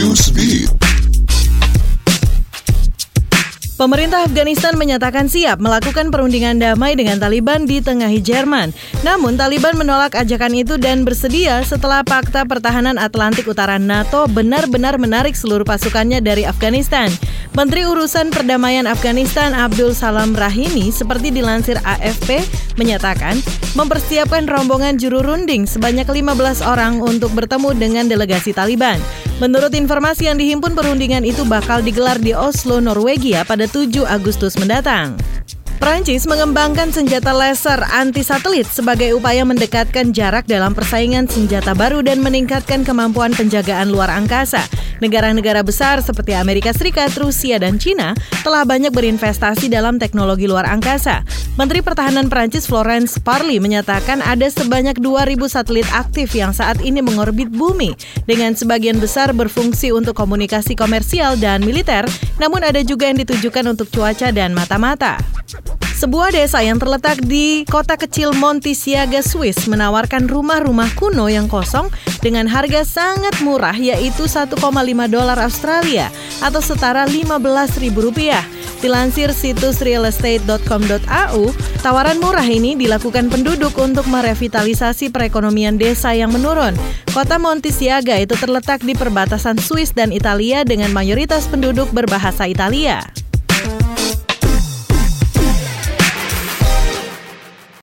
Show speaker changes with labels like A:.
A: Newsbeat.
B: Pemerintah Afghanistan menyatakan siap melakukan perundingan damai dengan Taliban di tengahi Jerman. Namun Taliban menolak ajakan itu dan bersedia setelah Fakta Pertahanan Atlantik Utara NATO benar-benar menarik seluruh pasukannya dari Afghanistan. Menteri Urusan Perdamaian Afghanistan Abdul Salam Rahimi seperti dilansir AFP menyatakan mempersiapkan rombongan juru runding sebanyak 15 orang untuk bertemu dengan delegasi Taliban. Menurut informasi yang dihimpun perundingan itu bakal digelar di Oslo, Norwegia pada 7 Agustus mendatang. Prancis mengembangkan senjata laser anti-satelit sebagai upaya mendekatkan jarak dalam persaingan senjata baru dan meningkatkan kemampuan penjagaan luar angkasa. Negara-negara besar seperti Amerika Serikat, Rusia, dan China telah banyak berinvestasi dalam teknologi luar angkasa. Menteri Pertahanan Prancis Florence Parly menyatakan ada sebanyak 2.000 satelit aktif yang saat ini mengorbit bumi, dengan sebagian besar berfungsi untuk komunikasi komersial dan militer, namun ada juga yang ditujukan untuk cuaca dan mata-mata. Sebuah desa yang terletak di kota kecil Montisiaga, Swiss menawarkan rumah-rumah kuno yang kosong dengan harga sangat murah yaitu 1,5 dolar Australia atau setara 15 ribu rupiah. Dilansir situs realestate.com.au, tawaran murah ini dilakukan penduduk untuk merevitalisasi perekonomian desa yang menurun. Kota Montisiaga itu terletak di perbatasan Swiss dan Italia dengan mayoritas penduduk berbahasa Italia.